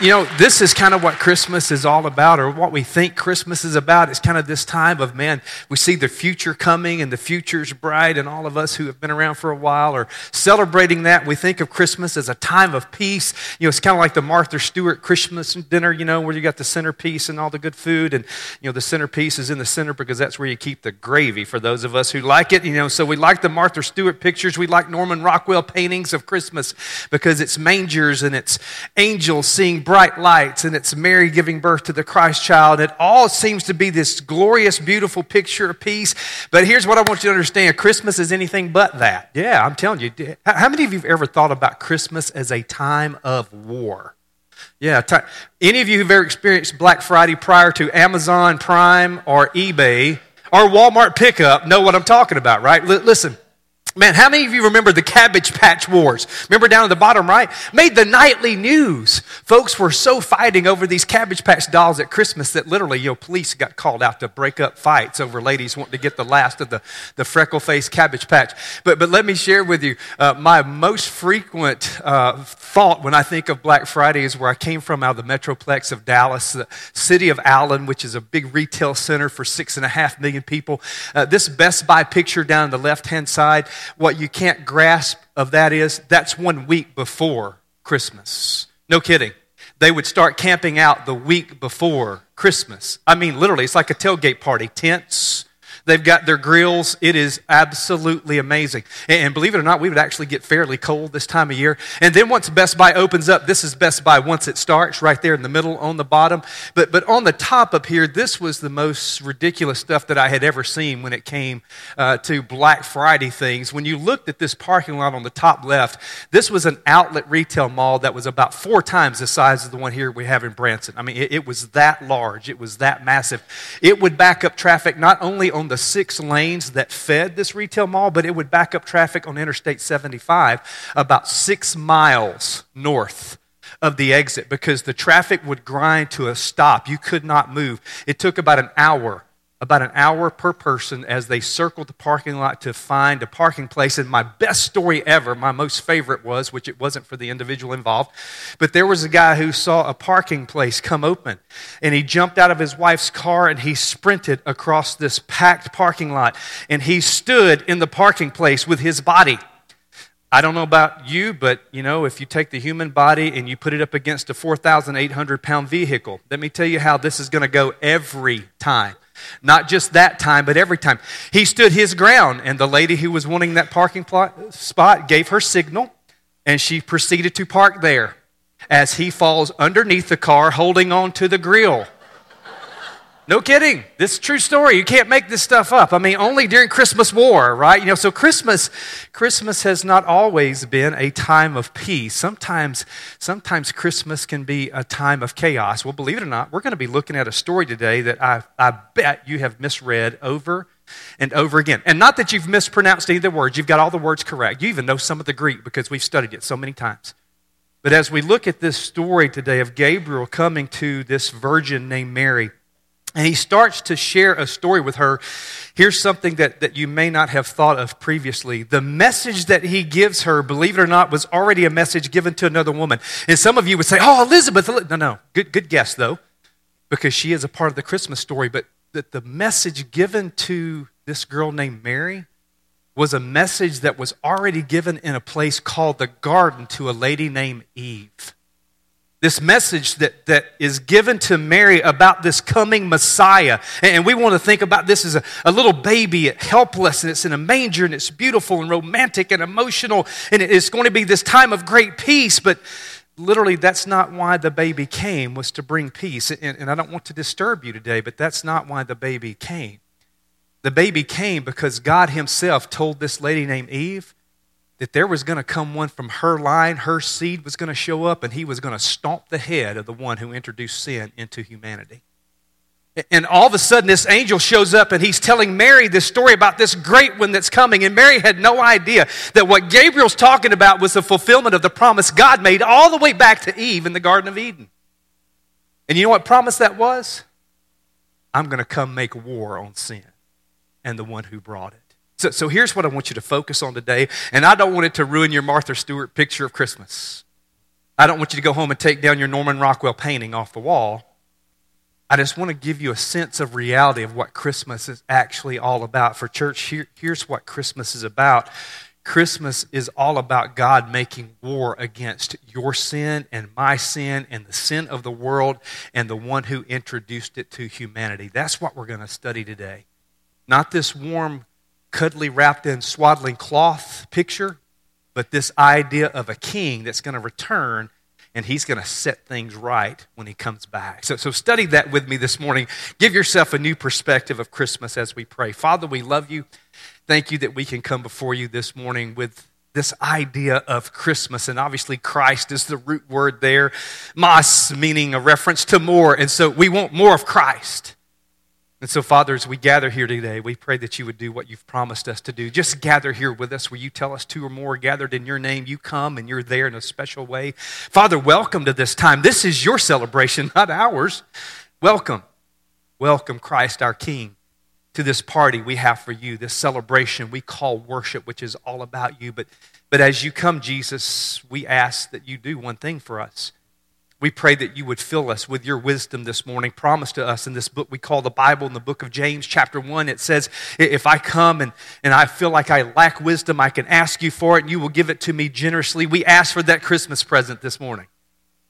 You know, this is kind of what Christmas is all about, or what we think Christmas is about. It's kind of this time of, man, we see the future coming and the future's bright, and all of us who have been around for a while are celebrating that. We think of Christmas as a time of peace. You know, it's kind of like the Martha Stewart Christmas dinner, you know, where you got the centerpiece and all the good food, and, you know, the centerpiece is in the center because that's where you keep the gravy for those of us who like it. You know, so we like the Martha Stewart pictures. We like Norman Rockwell paintings of Christmas because it's mangers and it's angels singing bright lights and it's Mary giving birth to the Christ child. It all seems to be this glorious, beautiful picture of peace. But here's what I want you to understand Christmas is anything but that. Yeah, I'm telling you. How many of you have ever thought about Christmas as a time of war? Yeah. T- any of you who've ever experienced Black Friday prior to Amazon Prime or eBay or Walmart pickup know what I'm talking about, right? L- listen. Man, how many of you remember the Cabbage Patch Wars? Remember down at the bottom right? Made the nightly news. Folks were so fighting over these Cabbage Patch dolls at Christmas that literally, you know, police got called out to break up fights over ladies wanting to get the last of the, the freckle faced Cabbage Patch. But, but let me share with you uh, my most frequent uh, thought when I think of Black Friday is where I came from out of the Metroplex of Dallas, the city of Allen, which is a big retail center for six and a half million people. Uh, this Best Buy picture down the left hand side what you can't grasp of that is that's one week before Christmas. No kidding. They would start camping out the week before Christmas. I mean, literally, it's like a tailgate party. Tents, They've got their grills. It is absolutely amazing. And believe it or not, we would actually get fairly cold this time of year. And then once Best Buy opens up, this is Best Buy once it starts, right there in the middle on the bottom. But, but on the top up here, this was the most ridiculous stuff that I had ever seen when it came uh, to Black Friday things. When you looked at this parking lot on the top left, this was an outlet retail mall that was about four times the size of the one here we have in Branson. I mean, it, it was that large, it was that massive. It would back up traffic not only on the the six lanes that fed this retail mall, but it would back up traffic on Interstate 75 about six miles north of the exit because the traffic would grind to a stop. You could not move. It took about an hour about an hour per person as they circled the parking lot to find a parking place. And my best story ever, my most favorite was, which it wasn't for the individual involved, but there was a guy who saw a parking place come open. And he jumped out of his wife's car and he sprinted across this packed parking lot. And he stood in the parking place with his body. I don't know about you, but you know, if you take the human body and you put it up against a 4,800 pound vehicle, let me tell you how this is going to go every time. Not just that time, but every time. He stood his ground, and the lady who was wanting that parking plot, spot gave her signal, and she proceeded to park there as he falls underneath the car holding on to the grill. No kidding. This is true story. You can't make this stuff up. I mean, only during Christmas war, right? You know, so Christmas, Christmas has not always been a time of peace. Sometimes, sometimes Christmas can be a time of chaos. Well, believe it or not, we're going to be looking at a story today that I, I bet you have misread over and over again. And not that you've mispronounced any of the words, you've got all the words correct. You even know some of the Greek because we've studied it so many times. But as we look at this story today of Gabriel coming to this virgin named Mary, and he starts to share a story with her. Here's something that, that you may not have thought of previously. The message that he gives her, believe it or not, was already a message given to another woman. And some of you would say, Oh, Elizabeth. No, no. Good, good guess, though, because she is a part of the Christmas story. But that the message given to this girl named Mary was a message that was already given in a place called the garden to a lady named Eve this message that, that is given to Mary about this coming Messiah. And we want to think about this as a, a little baby, helpless, and it's in a manger, and it's beautiful and romantic and emotional, and it's going to be this time of great peace. But literally, that's not why the baby came, was to bring peace. And, and I don't want to disturb you today, but that's not why the baby came. The baby came because God Himself told this lady named Eve that there was going to come one from her line, her seed was going to show up, and he was going to stomp the head of the one who introduced sin into humanity. And all of a sudden, this angel shows up and he's telling Mary this story about this great one that's coming. And Mary had no idea that what Gabriel's talking about was the fulfillment of the promise God made all the way back to Eve in the Garden of Eden. And you know what promise that was? I'm going to come make war on sin and the one who brought it. So, so here's what I want you to focus on today, and I don't want it to ruin your Martha Stewart picture of Christmas. I don't want you to go home and take down your Norman Rockwell painting off the wall. I just want to give you a sense of reality of what Christmas is actually all about. For church, here, here's what Christmas is about Christmas is all about God making war against your sin and my sin and the sin of the world and the one who introduced it to humanity. That's what we're going to study today. Not this warm, cuddly, wrapped in swaddling cloth picture, but this idea of a king that's going to return and he's going to set things right when he comes back. So, so study that with me this morning. Give yourself a new perspective of Christmas as we pray. Father, we love you. Thank you that we can come before you this morning with this idea of Christmas. And obviously, Christ is the root word there, mas, meaning a reference to more. And so we want more of Christ. And so, Father, as we gather here today, we pray that you would do what you've promised us to do. Just gather here with us where you tell us two or more gathered in your name. You come and you're there in a special way. Father, welcome to this time. This is your celebration, not ours. Welcome. Welcome, Christ, our King, to this party we have for you, this celebration we call worship, which is all about you. But, but as you come, Jesus, we ask that you do one thing for us we pray that you would fill us with your wisdom this morning. Promise to us in this book we call the Bible, in the book of James, chapter 1, it says, If I come and, and I feel like I lack wisdom, I can ask you for it, and you will give it to me generously. We ask for that Christmas present this morning.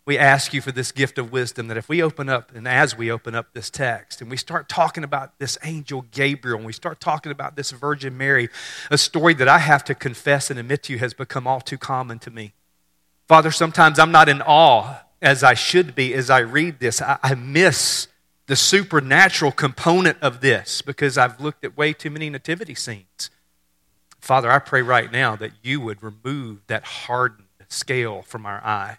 We ask you for this gift of wisdom that if we open up, and as we open up this text, and we start talking about this angel Gabriel, and we start talking about this Virgin Mary, a story that I have to confess and admit to you has become all too common to me. Father, sometimes I'm not in awe as I should be as I read this. I, I miss the supernatural component of this because I've looked at way too many nativity scenes. Father, I pray right now that you would remove that hardened scale from our eye.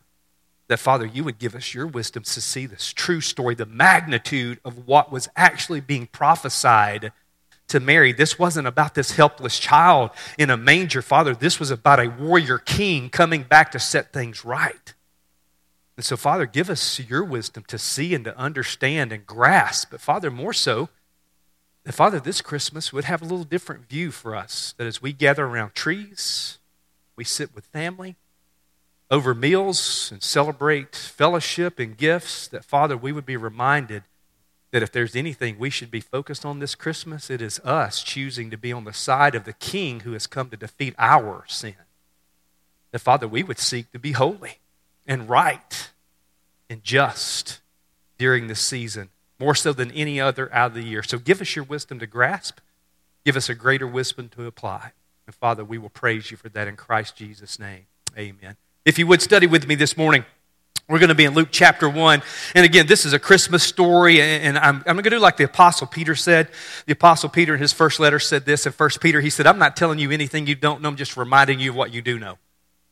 That, Father, you would give us your wisdom to see this true story, the magnitude of what was actually being prophesied to Mary. This wasn't about this helpless child in a manger, Father. This was about a warrior king coming back to set things right. And so, Father, give us your wisdom to see and to understand and grasp. But, Father, more so, that, Father, this Christmas would have a little different view for us. That as we gather around trees, we sit with family over meals and celebrate fellowship and gifts, that, Father, we would be reminded that if there's anything we should be focused on this Christmas, it is us choosing to be on the side of the King who has come to defeat our sin. That, Father, we would seek to be holy and right and just during this season, more so than any other out of the year. So give us your wisdom to grasp, give us a greater wisdom to apply. And Father, we will praise you for that in Christ Jesus' name. Amen. If you would study with me this morning, we're going to be in Luke chapter 1. And again, this is a Christmas story, and I'm, I'm going to do like the Apostle Peter said. The Apostle Peter in his first letter said this in 1 Peter. He said, I'm not telling you anything you don't know, I'm just reminding you of what you do know.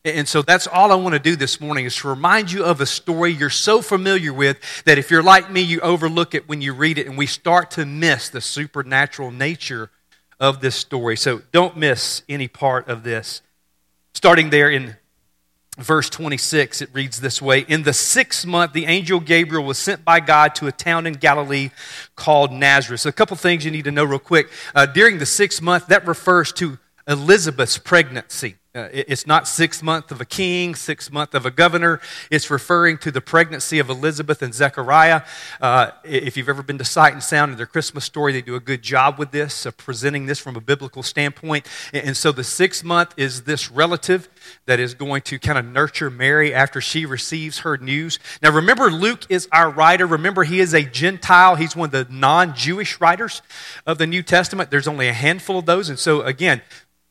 And so that's all I want to do this morning is to remind you of a story you're so familiar with that if you're like me, you overlook it when you read it, and we start to miss the supernatural nature of this story. So don't miss any part of this. Starting there in verse 26, it reads this way In the sixth month, the angel Gabriel was sent by God to a town in Galilee called Nazareth. So a couple things you need to know real quick. Uh, during the sixth month, that refers to Elizabeth's pregnancy. Uh, it's not six month of a king, six month of a governor. It's referring to the pregnancy of Elizabeth and Zechariah. Uh, if you've ever been to Sight and Sound in their Christmas story, they do a good job with this, of presenting this from a biblical standpoint. And so the six month is this relative that is going to kind of nurture Mary after she receives her news. Now remember, Luke is our writer. Remember, he is a Gentile. He's one of the non Jewish writers of the New Testament. There's only a handful of those. And so, again,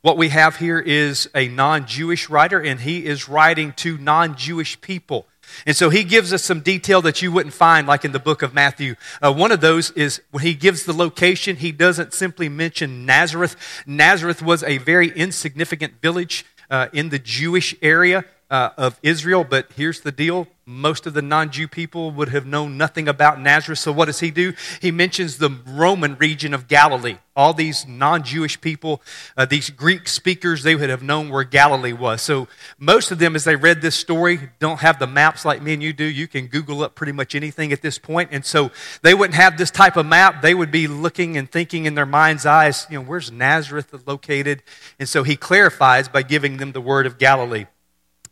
what we have here is a non Jewish writer, and he is writing to non Jewish people. And so he gives us some detail that you wouldn't find, like in the book of Matthew. Uh, one of those is when he gives the location, he doesn't simply mention Nazareth. Nazareth was a very insignificant village uh, in the Jewish area uh, of Israel, but here's the deal most of the non Jew people would have known nothing about Nazareth. So, what does he do? He mentions the Roman region of Galilee. All these non Jewish people, uh, these Greek speakers, they would have known where Galilee was. So, most of them, as they read this story, don't have the maps like me and you do. You can Google up pretty much anything at this point. And so, they wouldn't have this type of map. They would be looking and thinking in their mind's eyes, you know, where's Nazareth located? And so, he clarifies by giving them the word of Galilee.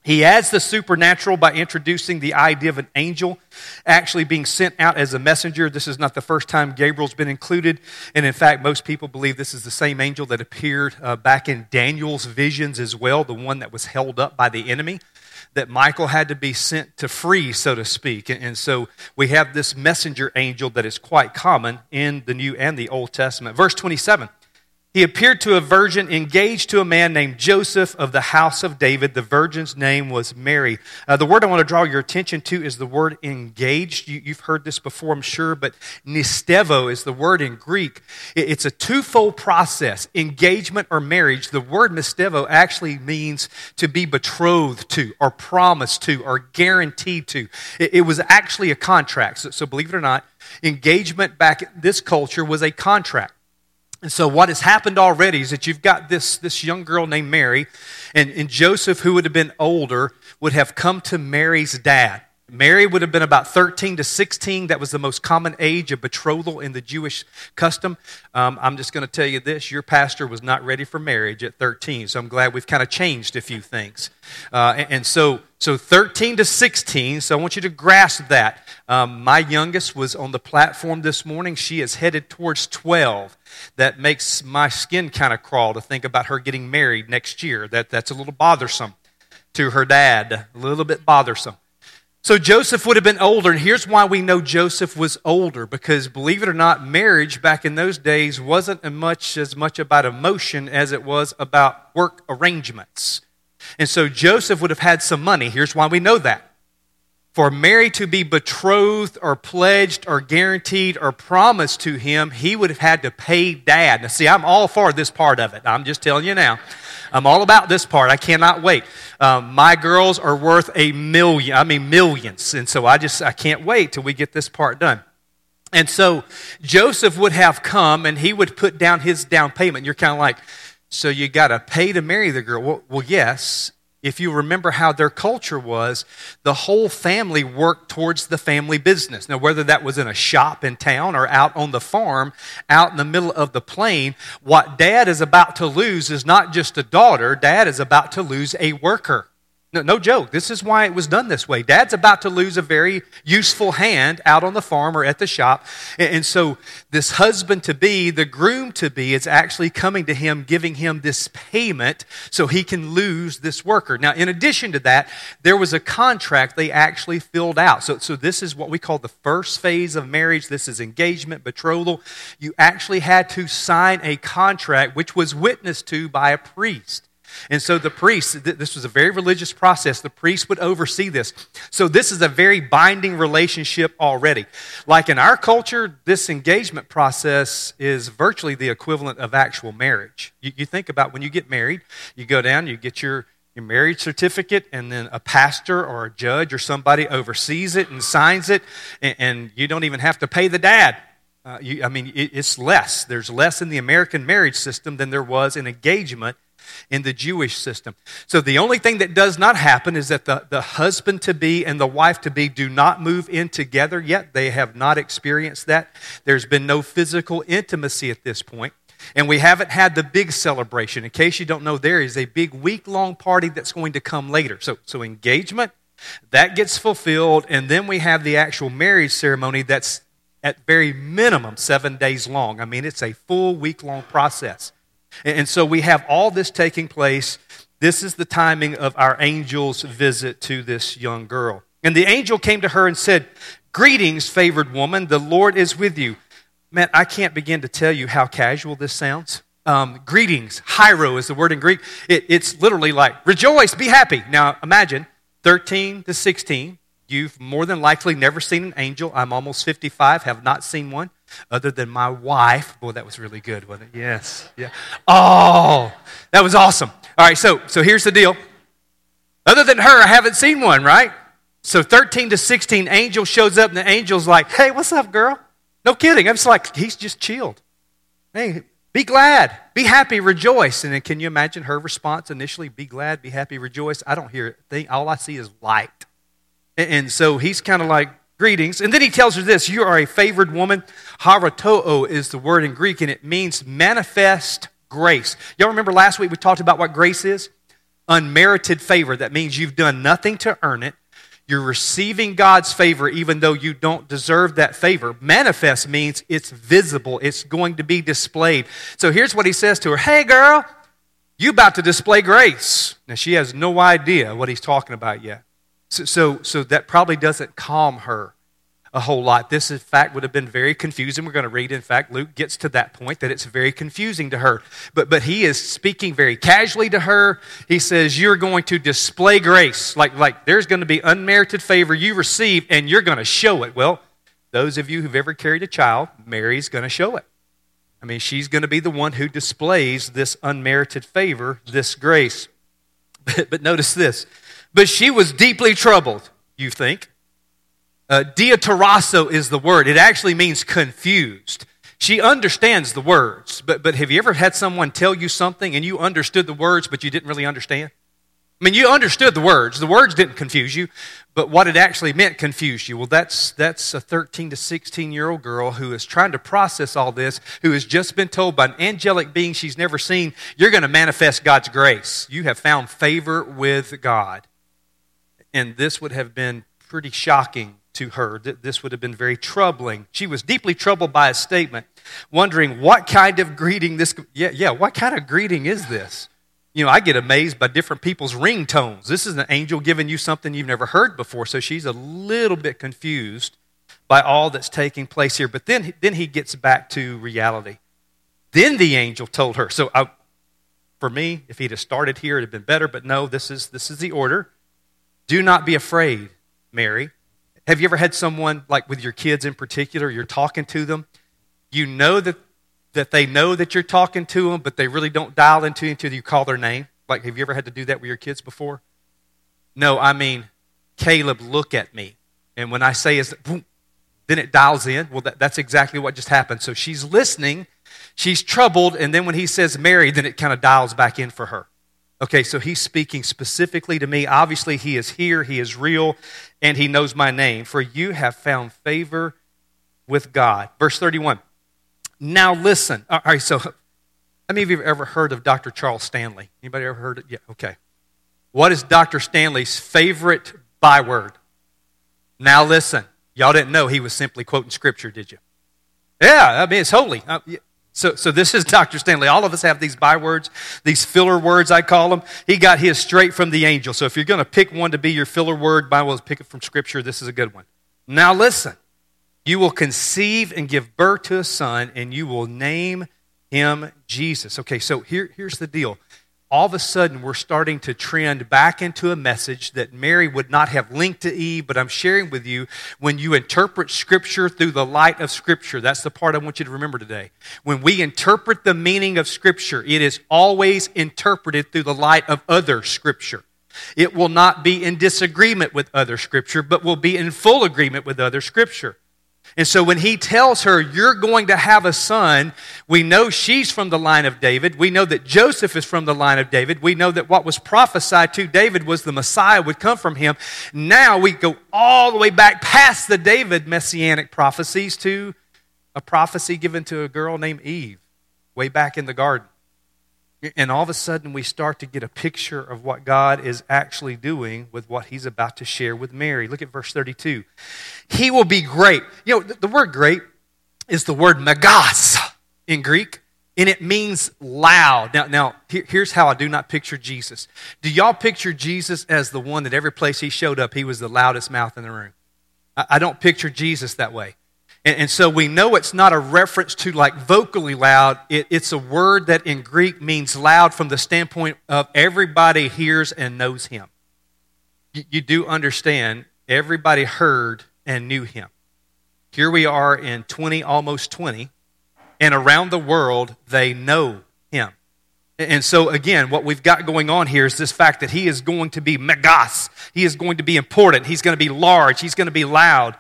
He adds the supernatural by introducing the idea of an angel actually being sent out as a messenger. This is not the first time Gabriel's been included. And in fact, most people believe this is the same angel that appeared uh, back in Daniel's visions as well, the one that was held up by the enemy that Michael had to be sent to free, so to speak. And so we have this messenger angel that is quite common in the New and the Old Testament. Verse 27 he appeared to a virgin engaged to a man named Joseph of the house of David. The virgin's name was Mary. Uh, the word I want to draw your attention to is the word engaged. You, have heard this before, I'm sure, but nistevo is the word in Greek. It, it's a twofold process engagement or marriage. The word nistevo actually means to be betrothed to, or promised to, or guaranteed to. It, it was actually a contract. So, so believe it or not, engagement back in this culture was a contract. And so, what has happened already is that you've got this, this young girl named Mary, and, and Joseph, who would have been older, would have come to Mary's dad. Mary would have been about 13 to 16. That was the most common age of betrothal in the Jewish custom. Um, I'm just going to tell you this your pastor was not ready for marriage at 13, so I'm glad we've kind of changed a few things. Uh, and, and, so, so 13 to 16, so I want you to grasp that. Um, my youngest was on the platform this morning. She is headed towards 12. That makes my skin kind of crawl to think about her getting married next year. That, that's a little bothersome to her dad, a little bit bothersome. So Joseph would have been older, and here's why we know Joseph was older because believe it or not, marriage back in those days wasn't as much as much about emotion as it was about work arrangements. And so Joseph would have had some money. Here's why we know that. For Mary to be betrothed or pledged or guaranteed or promised to him, he would have had to pay dad. Now, see, I'm all for this part of it. I'm just telling you now. I'm all about this part. I cannot wait. Um, my girls are worth a million, I mean, millions. And so I just, I can't wait till we get this part done. And so Joseph would have come and he would put down his down payment. You're kind of like, so you got to pay to marry the girl. Well, well, yes, if you remember how their culture was, the whole family worked towards the family business. Now, whether that was in a shop in town or out on the farm, out in the middle of the plain, what dad is about to lose is not just a daughter, dad is about to lose a worker. No, no joke. This is why it was done this way. Dad's about to lose a very useful hand out on the farm or at the shop. And, so, this husband to be, the groom to be, is actually coming to him, giving him this payment so he can lose this worker. Now, in addition to that, there was a contract they actually filled out. So, so this is what we call the first phase of marriage. This is engagement, betrothal. You actually had to sign a contract which was witnessed to by a priest. And so the priest, this was a very religious process. The priest would oversee this. So this is a very binding relationship already. Like in our culture, this engagement process is virtually the equivalent of actual marriage. You, you think about when you get married, you go down, you get your, your marriage certificate, and then a pastor or a judge or somebody oversees it and signs it, and, and you don't even have to pay the dad. Uh, you, I mean, it, it's less. There's less in the American marriage system than there was in engagement in the Jewish system. So the only thing that does not happen is that the, the husband to be and the wife to be do not move in together yet. They have not experienced that. There's been no physical intimacy at this point. And we haven't had the big celebration. In case you don't know, there is a big week long party that's going to come later. So, so engagement, that gets fulfilled. And then we have the actual marriage ceremony that's at very minimum seven days long. I mean, it's a full week long process. And so we have all this taking place. This is the timing of our angel's visit to this young girl. And the angel came to her and said, Greetings, favored woman, the Lord is with you. Man, I can't begin to tell you how casual this sounds. Um, greetings, hiero is the word in Greek. It, it's literally like, rejoice, be happy. Now imagine 13 to 16, you've more than likely never seen an angel. I'm almost 55, have not seen one other than my wife. Boy, that was really good, wasn't it? Yes. Yeah. Oh, that was awesome. All right, so so here's the deal. Other than her, I haven't seen one, right? So 13 to 16, angel shows up, and the angel's like, hey, what's up, girl? No kidding. I'm just like, he's just chilled. Hey, be glad, be happy, rejoice. And then can you imagine her response initially? Be glad, be happy, rejoice. I don't hear a thing. All I see is light. And so he's kind of like, greetings. And then he tells her this You are a favored woman. Haratoo is the word in Greek, and it means manifest grace. Y'all remember last week we talked about what grace is? unmerited favor. That means you've done nothing to earn it. You're receiving God's favor even though you don't deserve that favor. Manifest means it's visible, it's going to be displayed. So here's what he says to her Hey, girl, you about to display grace. Now, she has no idea what he's talking about yet. So, so, so that probably doesn't calm her a whole lot. This, in fact, would have been very confusing. We're going to read, in fact, Luke gets to that point that it's very confusing to her. But, but he is speaking very casually to her. He says, You're going to display grace. Like, like there's going to be unmerited favor you receive, and you're going to show it. Well, those of you who've ever carried a child, Mary's going to show it. I mean, she's going to be the one who displays this unmerited favor, this grace. But, but notice this. But she was deeply troubled, you think uh, diatarasso is the word. It actually means confused. She understands the words, but, but have you ever had someone tell you something and you understood the words, but you didn't really understand? I mean, you understood the words. The words didn't confuse you, but what it actually meant confused you. Well, that's, that's a 13 to 16 year old girl who is trying to process all this, who has just been told by an angelic being she's never seen, you're going to manifest God's grace. You have found favor with God. And this would have been pretty shocking to her. This would have been very troubling. She was deeply troubled by a statement, wondering what kind of greeting this, yeah, yeah, what kind of greeting is this? You know, I get amazed by different people's ringtones. This is an angel giving you something you've never heard before, so she's a little bit confused by all that's taking place here. But then, then he gets back to reality. Then the angel told her. So I, for me, if he'd have started here, it'd have been better, but no, this is, this is the order. Do not be afraid, Mary have you ever had someone, like with your kids in particular, you're talking to them, you know that, that they know that you're talking to them, but they really don't dial into you until you call their name? Like, have you ever had to do that with your kids before? No, I mean, Caleb, look at me. And when I say is, then it dials in. Well, that, that's exactly what just happened. So she's listening, she's troubled, and then when he says Mary, then it kind of dials back in for her. Okay, so he's speaking specifically to me. Obviously, he is here, he is real, and he knows my name. For you have found favor with God. Verse 31. Now listen. All right, so how many of you have ever heard of Dr. Charles Stanley? Anybody ever heard it? Yeah, okay. What is Dr. Stanley's favorite byword? Now listen. Y'all didn't know he was simply quoting scripture, did you? Yeah, I mean, it's holy. Uh, So, so this is Dr. Stanley. All of us have these bywords, these filler words, I call them. He got his straight from the angel. So if you're going to pick one to be your filler word, Bible is pick it from Scripture. This is a good one. Now listen. You will conceive and give birth to a son, and you will name him Jesus. Okay, so here, here's the deal all of a sudden we're starting to trend back into a message that Mary would not have linked to Eve, but I'm sharing with you when you interpret Scripture through the light of Scripture. That's the part I want you to remember today. When we interpret the meaning of Scripture, it is always interpreted through the light of other Scripture. It will not be in disagreement with other Scripture, but will be in full agreement with other Scripture. And so when he tells her, You're going to have a son, we know she's from the line of David. We know that Joseph is from the line of David. We know that what was prophesied to David was the Messiah would come from him. Now we go all the way back past the David messianic prophecies to a prophecy given to a girl named Eve way back in the garden. And all of a sudden, we start to get a picture of what God is actually doing with what he's about to share with Mary. Look at verse 32. He will be great. You know, the word great is the word megas in Greek, and it means loud. Now, now here's how I do not picture Jesus. Do y'all picture Jesus as the one that every place he showed up, he was the loudest mouth in the room? I don't picture Jesus that way. And, and, so we know it's not a reference to like vocally loud. It, it's a word that in Greek means loud from the standpoint of everybody hears and knows him. You, you do understand, everybody heard and knew him. Here we are in 20, almost 20, and around the world, they know him. And so, again, what we've got going on here is this fact that he is going to be megas. He is going to be important. He's going to be large. He's going to be loud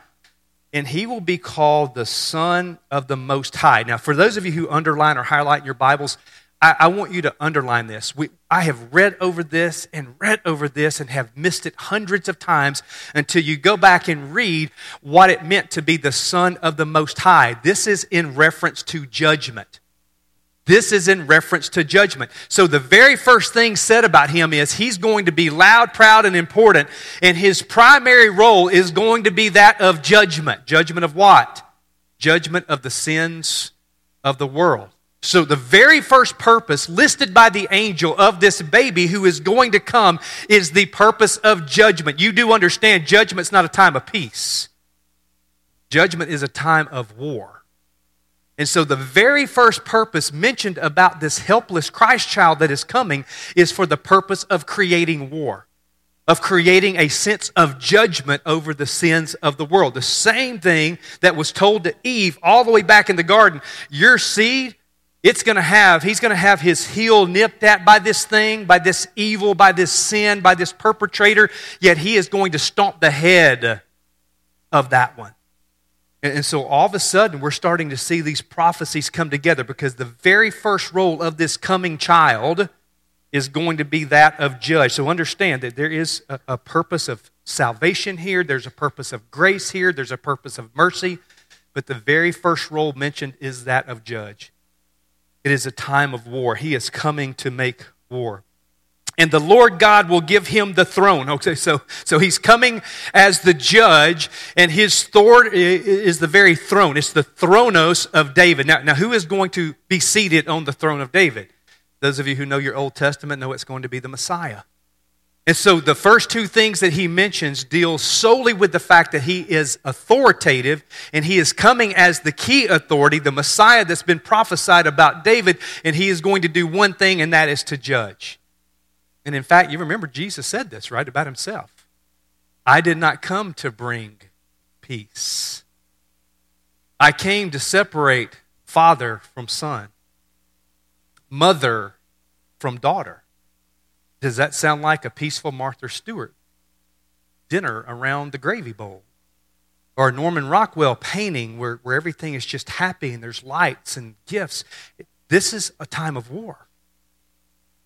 and he will be called the Son of the Most High. Now, for those of you who underline or highlight in your Bibles, I, I want you to underline this. We, I have read over this and read over this and have missed it hundreds of times until you go back and read what it meant to be the Son of the Most High. This is in reference to judgment. This is in reference to judgment. So the very first thing said about him is he's going to be loud, proud, and important, and his primary role is going to be that of judgment. Judgment of what? Judgment of the sins of the world. So, the very first purpose listed by the angel of this baby who is going to come is the purpose of judgment. You do understand judgment's not a time of peace, judgment is a time of war. And so, the very first purpose mentioned about this helpless Christ child that is coming is for the purpose of creating war, of creating a sense of judgment over the sins of the world. The same thing that was told to Eve all the way back in the garden your seed it's going to have, he's going to have his heel nipped at by this thing, by this evil, by this sin, by this perpetrator, yet he is going to stomp the head of that one. And, so all of a sudden, we're starting to see these prophecies come together because the very first role of this coming child is going to be that of judge. So understand that there is a, a purpose of salvation here, there's a purpose of grace here, there's a purpose of mercy, but the very first role mentioned is that of judge. It is a time of war. He is coming to make war. And the Lord God will give him the throne. Okay, so, so he's coming as the judge, and his thorn is the very throne. It's the thronos of David. Now, now, who is going to be seated on the throne of David? Those of you who know your Old Testament know it's going to be the Messiah. And so the first two things that he mentions deal solely with the fact that he is authoritative and he is coming as the key authority, the Messiah that's been prophesied about David, and he is going to do one thing, and that is to judge. And in fact, you remember Jesus said this, right, about himself. I did not come to bring peace. I came to separate father from son, mother from daughter. Does that sound like a peaceful Martha Stewart dinner around the gravy bowl? Or Norman Rockwell painting where, where everything is just happy and there's lights and gifts? This is a time of war.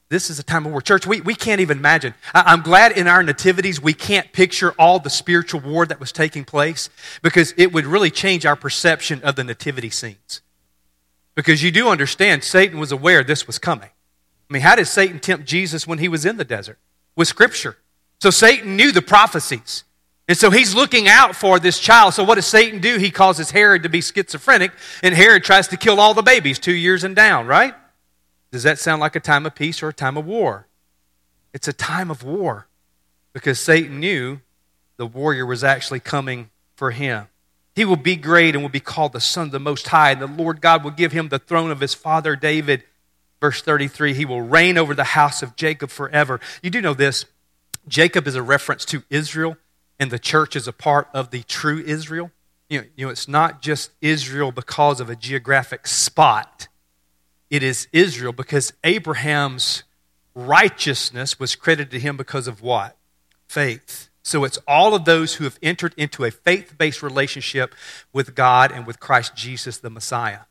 This is a time of war. Church, we, we can't even imagine. I, am glad in our nativities we can't picture all the spiritual war that was taking place because it would really change our perception of the nativity scenes. Because you do understand Satan was aware this was coming. I mean, how did Satan tempt Jesus when he was in the desert? With Scripture. So Satan knew the prophecies. And so he's looking out for this child. So what does Satan do? He causes Herod to be schizophrenic, and Herod tries to kill all the babies two years and down, right? Does that sound like a time of peace or a time of war? It's a time of war because Satan knew the warrior was actually coming for him. He will be great and will be called the Son of the Most High, and the Lord God will give him the throne of his father David Verse 33 He will reign over the house of Jacob forever. You do know this Jacob is a reference to Israel, and the church is a part of the true Israel. You know, you know, it's not just Israel because of a geographic spot, it is Israel because Abraham's righteousness was credited to him because of what? Faith. So it's all of those who have entered into a faith based relationship with God and with Christ Jesus, the Messiah.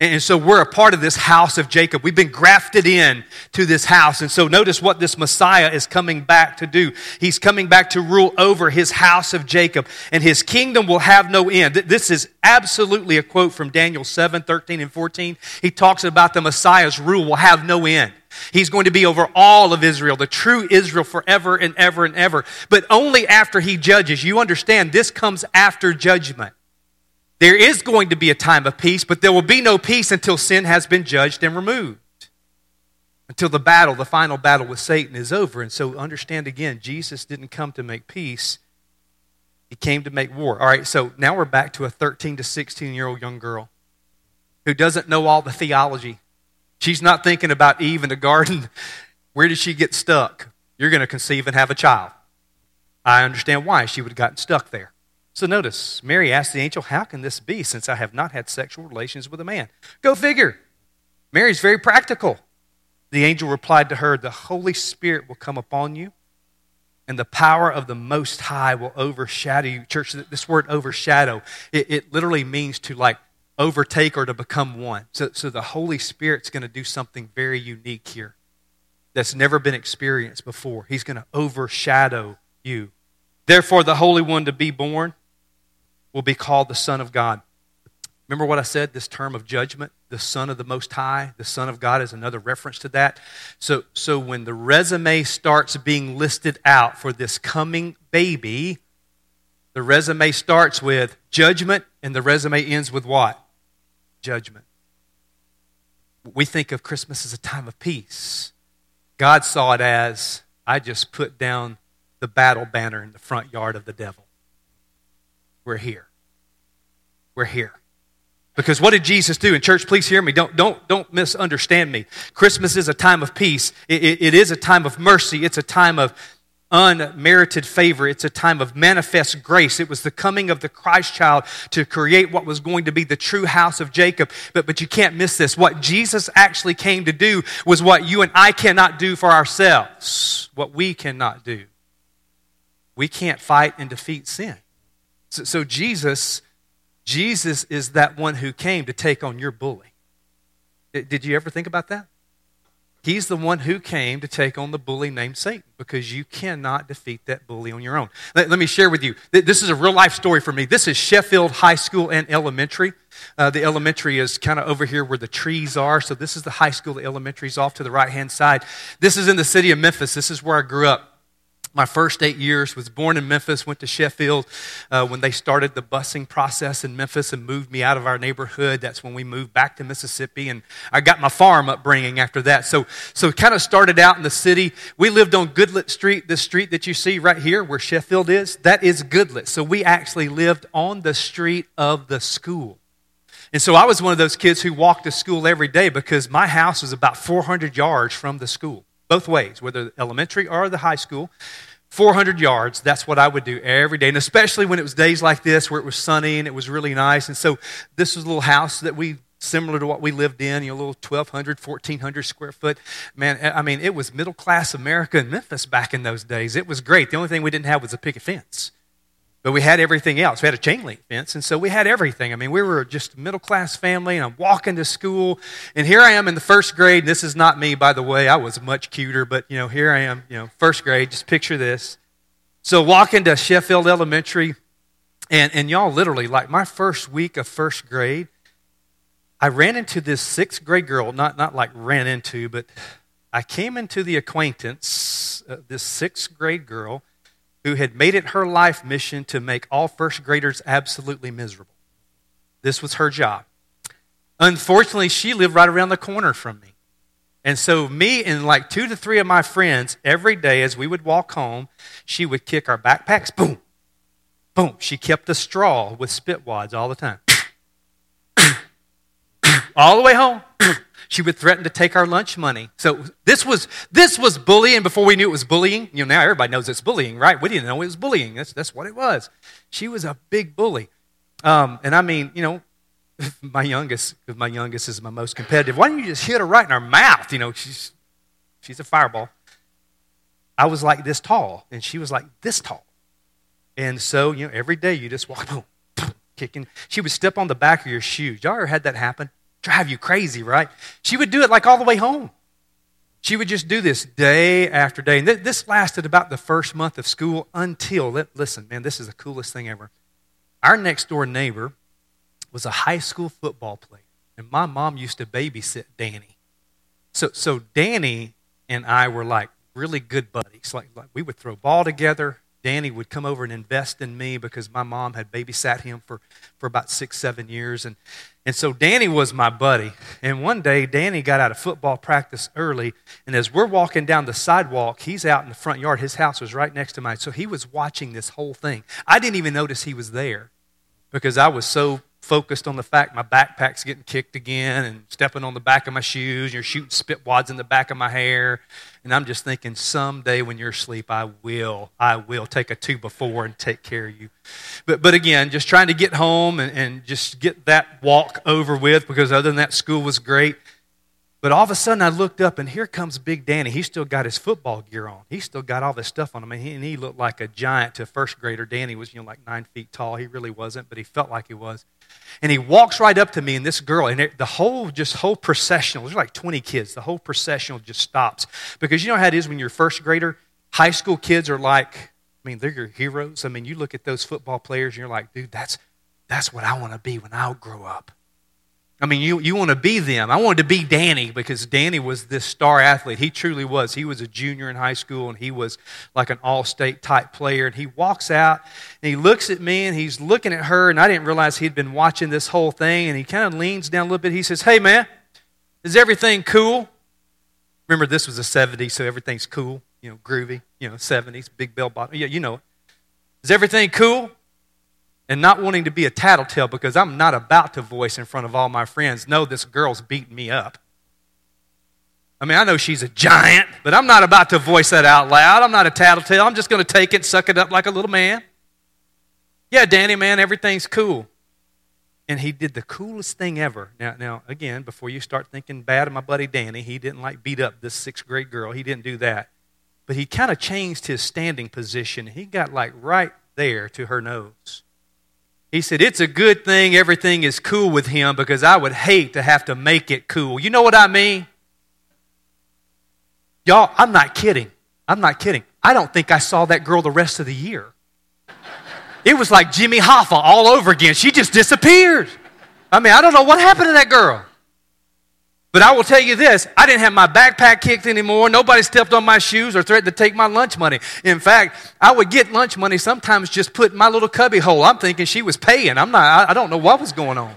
And so we're a part of this house of Jacob. We've been grafted in to this house. And so notice what this Messiah is coming back to do. He's coming back to rule over his house of Jacob, and his kingdom will have no end. This is absolutely a quote from Daniel 7 13 and 14. He talks about the Messiah's rule will have no end. He's going to be over all of Israel, the true Israel forever and ever and ever. But only after he judges. You understand, this comes after judgment. There is going to be a time of peace, but there will be no peace until sin has been judged and removed. Until the battle, the final battle with Satan is over. And so understand again, Jesus didn't come to make peace, he came to make war. All right, so now we're back to a 13 to 16 year old young girl who doesn't know all the theology. She's not thinking about Eve in the garden. Where did she get stuck? You're going to conceive and have a child. I understand why she would have gotten stuck there. So notice, Mary asked the angel, How can this be since I have not had sexual relations with a man? Go figure. Mary's very practical. The angel replied to her, The Holy Spirit will come upon you, and the power of the Most High will overshadow you. Church, this word overshadow, it, it literally means to like overtake or to become one. So, so the Holy Spirit's going to do something very unique here that's never been experienced before. He's going to overshadow you. Therefore, the Holy One to be born will be called the Son of God. Remember what I said, this term of judgment? the Son of the Most High. The Son of God is another reference to that. So, so when the resume starts being listed out for this coming baby, the resume starts with judgment, and the resume ends with what? Judgment. We think of Christmas as a time of peace. God saw it as I just put down the battle banner in the front yard of the devil. We're here. We're here. Because what did Jesus do? And church, please hear me. Don't, don't, don't misunderstand me. Christmas is a time of peace. It, it, it is a time of mercy. It's a time of unmerited favor. It's a time of manifest grace. It was the coming of the Christ child to create what was going to be the true house of Jacob. But, but you can't miss this. What Jesus actually came to do was what you and I cannot do for ourselves, what we cannot do. We can't fight and defeat sin. So, so Jesus, Jesus is that one who came to take on your bully. Did you ever think about that? He's the one who came to take on the bully named Satan because you cannot defeat that bully on your own. Let, let me share with you. This is a real life story for me. This is Sheffield High School and Elementary. Uh, the elementary is kind of over here where the trees are. So this is the high school. The elementary is off to the right hand side. This is in the city of Memphis. This is where I grew up my first eight years was born in memphis went to sheffield uh, when they started the busing process in memphis and moved me out of our neighborhood. That's when we moved back to mississippi and i got my farm upbringing after that. So so kind of started out in the city. We lived on goodlet street this street that you see right here where sheffield is. That is goodlet so we actually lived on the street of the school. And so i was one of those kids who walked to school every day because my house was about 400 yards from the school both ways, whether elementary or the high school. 400 yards, that's what I would do every day. And especially when it was days like this where it was sunny and it was really nice. And so this was a little house that we, similar to what we lived in, you know, a little 1,200, 1,400 square foot. Man, I mean, it was middle class America in Memphis back in those days. It was great. The only thing we didn't have was a picket fence. But we had everything else. We had a chain link fence, and so we had everything. I mean, we were just a middle class family, and I'm walking to school, and here I am in the first grade. This is not me, by the way. I was much cuter, but you know, here I am, you know, first grade. Just picture this. So walking to Sheffield Elementary, and and y'all literally like my first week of first grade, I ran into this sixth grade girl. Not not like ran into, but I came into the acquaintance. Uh, this sixth grade girl who had made it her life mission to make all first graders absolutely miserable. This was her job. Unfortunately, she lived right around the corner from me. And so, me and like two to three of my friends, every day as we would walk home, she would kick our backpacks, boom, boom. She kept a straw with spit wads all the time. all the way home. She would threaten to take our lunch money. So this was this was bullying before we knew it was bullying. You know, now everybody knows it's bullying, right? We didn't know it was bullying. That's that's what it was. She was a big bully. Um, and I mean, you know, my youngest, my youngest is my most competitive. Why don't you just hit her right in her mouth? You know, she's she's a fireball. I was like this tall, and she was like this tall. And so, you know, every day you just walk, kicking. She would step on the back of your shoes. Y'all ever had that happen? Drive you crazy, right? She would do it like all the way home. She would just do this day after day. And th- this lasted about the first month of school until, listen, man, this is the coolest thing ever. Our next door neighbor was a high school football player, and my mom used to babysit Danny. So, so Danny and I were like really good buddies. Like, like we would throw ball together, Danny would come over and invest in me because my mom had babysat him for, for about six, seven years. And, and so Danny was my buddy. And one day, Danny got out of football practice early. And as we're walking down the sidewalk, he's out in the front yard. His house was right next to mine. So he was watching this whole thing. I didn't even notice he was there because I was so focused on the fact my backpack's getting kicked again and stepping on the back of my shoes. You're shooting spit wads in the back of my hair. And I'm just thinking, someday when you're asleep, I will, I will take a two before and take care of you. But, but again, just trying to get home and, and just get that walk over with because other than that, school was great. But all of a sudden, I looked up, and here comes Big Danny. He still got his football gear on. He still got all this stuff on him, and he, and he looked like a giant to first grader. Danny was, you know, like nine feet tall. He really wasn't, but he felt like he was. And he walks right up to me and this girl, and it, the whole, just whole processional, there's like 20 kids, the whole processional just stops. Because you know how it is when you're first grader? High school kids are like, I mean, they're your heroes. I mean, you look at those football players and you're like, dude, that's, that's what I want to be when I grow up. I mean, you, you want to be them. I wanted to be Danny because Danny was this star athlete. He truly was. He was a junior in high school and he was like an all state type player. And he walks out and he looks at me and he's looking at her. And I didn't realize he'd been watching this whole thing. And he kind of leans down a little bit. He says, Hey, man, is everything cool? Remember, this was the 70s, so everything's cool, you know, groovy, you know, 70s, big bell bottom. Yeah, you know. Is everything cool? And not wanting to be a tattletale because I'm not about to voice in front of all my friends, no, this girl's beating me up. I mean, I know she's a giant, but I'm not about to voice that out loud. I'm not a tattletale. I'm just going to take it, suck it up like a little man. Yeah, Danny, man, everything's cool. And he did the coolest thing ever. Now, now, again, before you start thinking bad of my buddy Danny, he didn't like beat up this sixth grade girl. He didn't do that. But he kind of changed his standing position. He got like right there to her nose. He said, It's a good thing everything is cool with him because I would hate to have to make it cool. You know what I mean? Y'all, I'm not kidding. I'm not kidding. I don't think I saw that girl the rest of the year. It was like Jimmy Hoffa all over again. She just disappeared. I mean, I don't know what happened to that girl. But I will tell you this I didn't have my backpack kicked anymore. Nobody stepped on my shoes or threatened to take my lunch money. In fact, I would get lunch money sometimes just put in my little cubby hole. I'm thinking she was paying. I'm not, I don't know what was going on.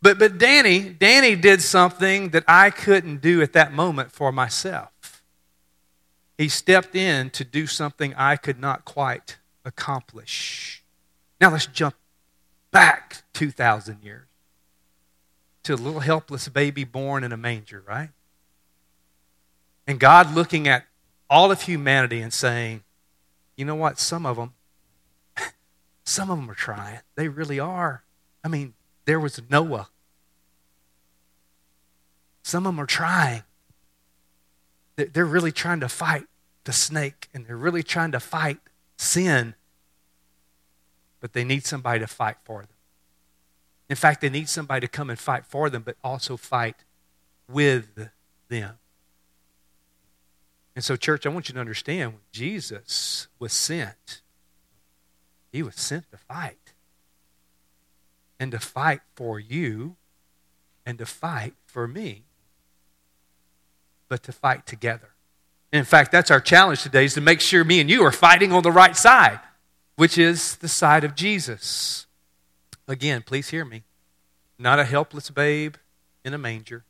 But, but Danny, Danny did something that I couldn't do at that moment for myself. He stepped in to do something I could not quite accomplish. Now let's jump back 2,000 years to a little helpless baby born in a manger, right? And God looking at all of humanity and saying, you know what? Some of them, some of them are trying. They really are. I mean, there was Noah. Some of them are trying. They're really trying to fight the snake and they're really trying to fight sin, but they need somebody to fight for them. In fact, they need somebody to come and fight for them, but also fight with them. And so, church, I want you to understand when Jesus was sent, he was sent to fight. And to fight for you and to fight for me, but to fight together. In fact, that's our challenge today is to make sure me and you are fighting on the right side, which is the side of Jesus. Again, please hear me. Not a helpless babe in a manger.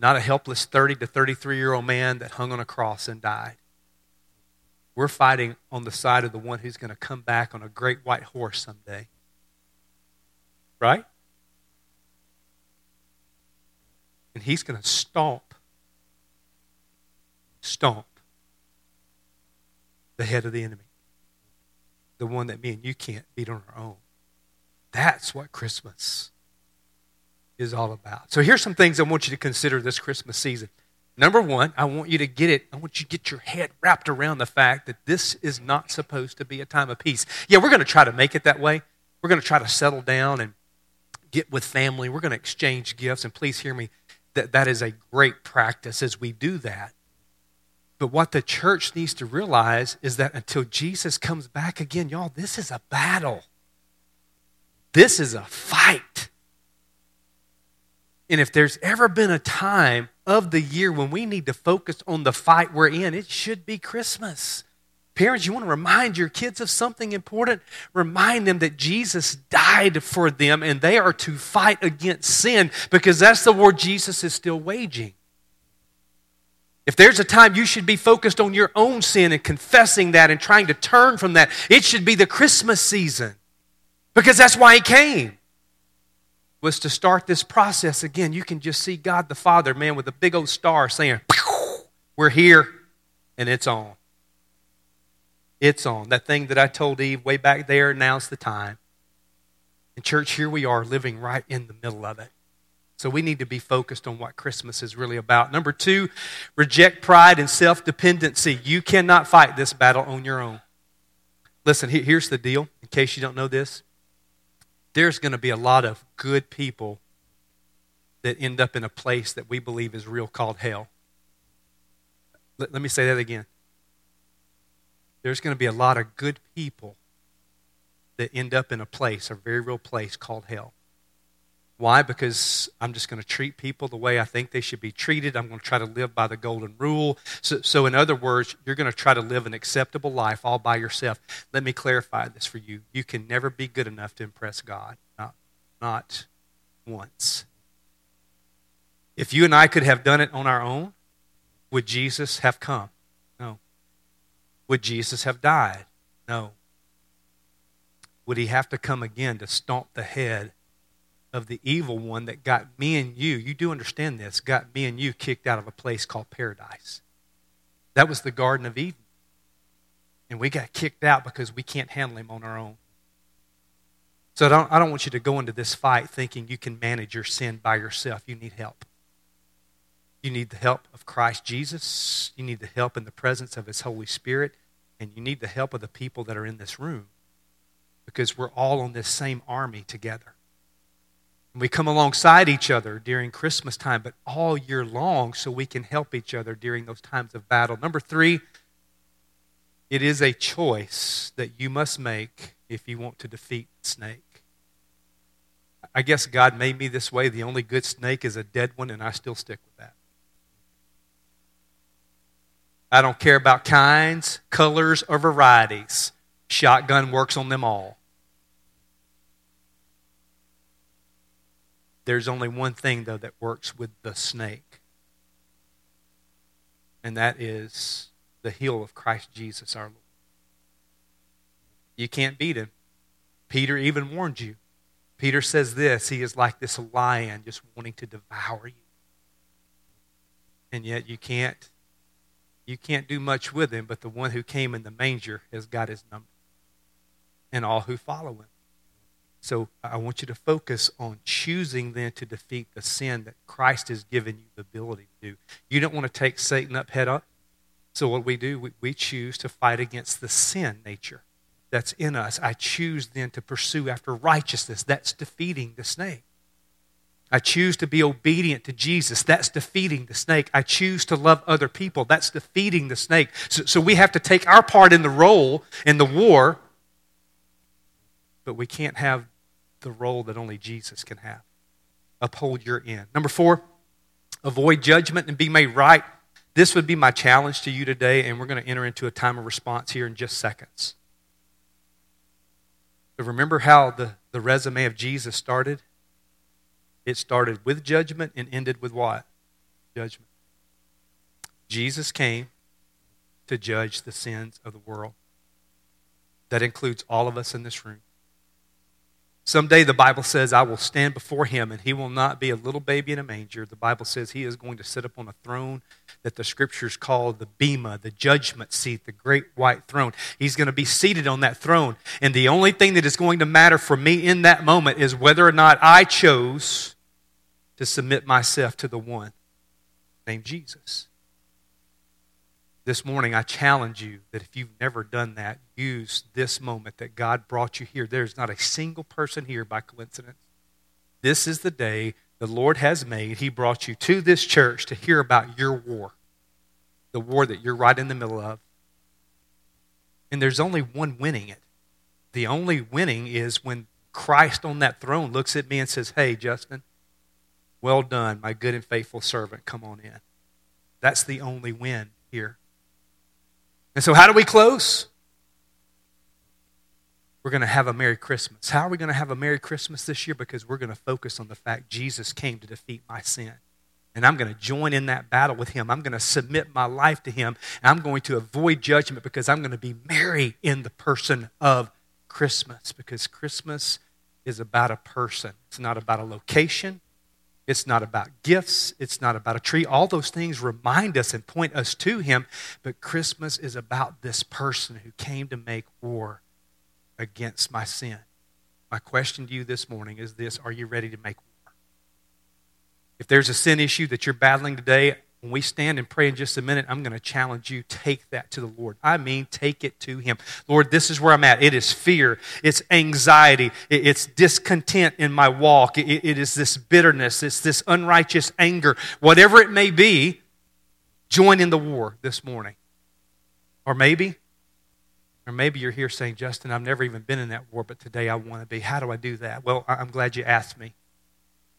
Not a helpless 30 to 33 year old man that hung on a cross and died. We're fighting on the side of the one who's going to come back on a great white horse someday. Right? And he's going to stomp, stomp the head of the enemy. The one that me and you can't beat on our own. That's what Christmas is all about. So here's some things I want you to consider this Christmas season. Number one, I want you to get it, I want you to get your head wrapped around the fact that this is not supposed to be a time of peace. Yeah, we're going to try to make it that way. We're going to try to settle down and get with family. We're going to exchange gifts. And please hear me, that, that is a great practice as we do that. But what the church needs to realize is that until Jesus comes back again, y'all, this is a battle. This is a fight. And if there's ever been a time of the year when we need to focus on the fight we're in, it should be Christmas. Parents, you want to remind your kids of something important? Remind them that Jesus died for them and they are to fight against sin because that's the war Jesus is still waging. If there's a time you should be focused on your own sin and confessing that and trying to turn from that, it should be the Christmas season. Because that's why he came. Was to start this process again. You can just see God the Father, man, with a big old star saying, We're here, and it's on. It's on. That thing that I told Eve way back there, now's the time. And, church, here we are living right in the middle of it. So we need to be focused on what Christmas is really about. Number two, reject pride and self dependency. You cannot fight this battle on your own. Listen, here's the deal, in case you don't know this there's going to be a lot of good people that end up in a place that we believe is real called hell. Let, let me say that again. There's going to be a lot of good people that end up in a place, a very real place called hell. Why? Because I'm just going to treat people the way I think they should be treated. I'm going to try to live by the golden rule. So, so, in other words, you're going to try to live an acceptable life all by yourself. Let me clarify this for you. You can never be good enough to impress God. Not, not once. If you and I could have done it on our own, would Jesus have come? No. Would Jesus have died? No. Would he have to come again to stomp the head of the evil one that got me and you, you do understand this, got me and you kicked out of a place called paradise. That was the Garden of Eden. And we got kicked out because we can't handle him on our own. So I don't, I don't want you to go into this fight thinking you can manage your sin by yourself. You need help. You need the help of Christ Jesus. You need the help in the presence of His Holy Spirit. And you need the help of the people that are in this room because we're all on this same army together. And we come alongside each other during Christmas time, but all year long so we can help each other during those times of battle. Number three, it is a choice that you must make if you want to defeat the snake. I guess God made me this way. The only good snake is a dead one, and I still stick with that. I don't care about kinds, colors, or varieties. Shotgun works on them all. There's only one thing, though, that works with the snake, and that is the heel of Christ Jesus our Lord. You can't beat him. Peter even warned you. Peter says this He is like this lion just wanting to devour you. And yet you can't you can't do much with him, but the one who came in the manger has got his number. And all who follow him. So I want you to focus on choosing then to defeat the sin that Christ has given you the ability to do. You don't want to take Satan up head up. So what we do, we, we choose to fight against the sin nature that's in us. I choose then to pursue after righteousness. That's defeating the snake. I choose to be obedient to Jesus. That's defeating the snake. I choose to love other people. That's defeating the snake. So, so we have to take our part in the role in the war, but we can't have the role that only Jesus can have. Uphold your end. Number four, avoid judgment and be made right. This would be my challenge to you today, and we're going to enter into a time of response here in just seconds. But remember how the, the resume of Jesus started? It started with judgment and ended with what? Judgment. Jesus came to judge the sins of the world. That includes all of us in this room. Someday the Bible says, I will stand before him and he will not be a little baby in a manger. The Bible says he is going to sit upon a throne that the scriptures call the Bema, the judgment seat, the great white throne. He's going to be seated on that throne. And the only thing that is going to matter for me in that moment is whether or not I chose to submit myself to the one named Jesus. This morning, I challenge you that if you've never done that, use this moment that God brought you here. There's not a single person here by coincidence. This is the day the Lord has made. He brought you to this church to hear about your war, the war that you're right in the middle of. And there's only one winning it. The only winning is when Christ on that throne looks at me and says, Hey, Justin, well done, my good and faithful servant. Come on in. That's the only win here. And so, how do we close? We're going to have a Merry Christmas. How are we going to have a Merry Christmas this year? Because we're going to focus on the fact Jesus came to defeat my sin. And I'm going to join in that battle with him. I'm going to submit my life to him. And I'm going to avoid judgment because I'm going to be merry in the person of Christmas. Because Christmas is about a person, it's not about a location, it's not about gifts. It's not about a tree. All those things remind us and point us to Him. But Christmas is about this person who came to make war against my sin. My question to you this morning is this Are you ready to make war? If there's a sin issue that you're battling today, when we stand and pray in just a minute, I'm going to challenge you take that to the Lord. I mean, take it to Him. Lord, this is where I'm at. It is fear, it's anxiety, it's discontent in my walk, it is this bitterness, it's this unrighteous anger. Whatever it may be, join in the war this morning. Or maybe, or maybe you're here saying, Justin, I've never even been in that war, but today I want to be. How do I do that? Well, I'm glad you asked me.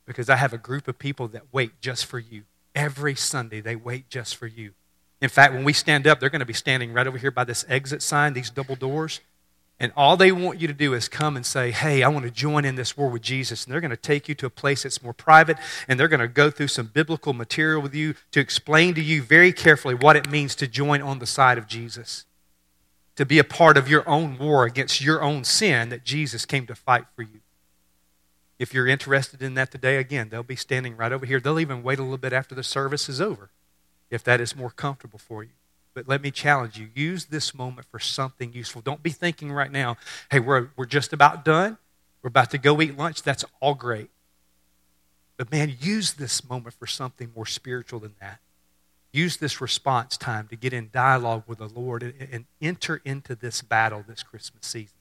because I have a group of people that wait just for you. Every Sunday, they wait just for you. In fact, when we stand up, they're going to be standing right over here by this exit sign, these double doors. And all they want you to do is come and say, Hey, I want to join in this war with Jesus. And they're going to take you to a place that's more private, and they're going to go through some biblical material with you to explain to you very carefully what it means to join on the side of Jesus, to be a part of your own war against your own sin that Jesus came to fight for you. If you're interested in that today, again, they'll be standing right over here. They'll even wait a little bit after the service is over if that is more comfortable for you. But let me challenge you use this moment for something useful. Don't be thinking right now, hey, we're, we're just about done. We're about to go eat lunch. That's all great. But man, use this moment for something more spiritual than that. Use this response time to get in dialogue with the Lord and, and enter into this battle this Christmas season.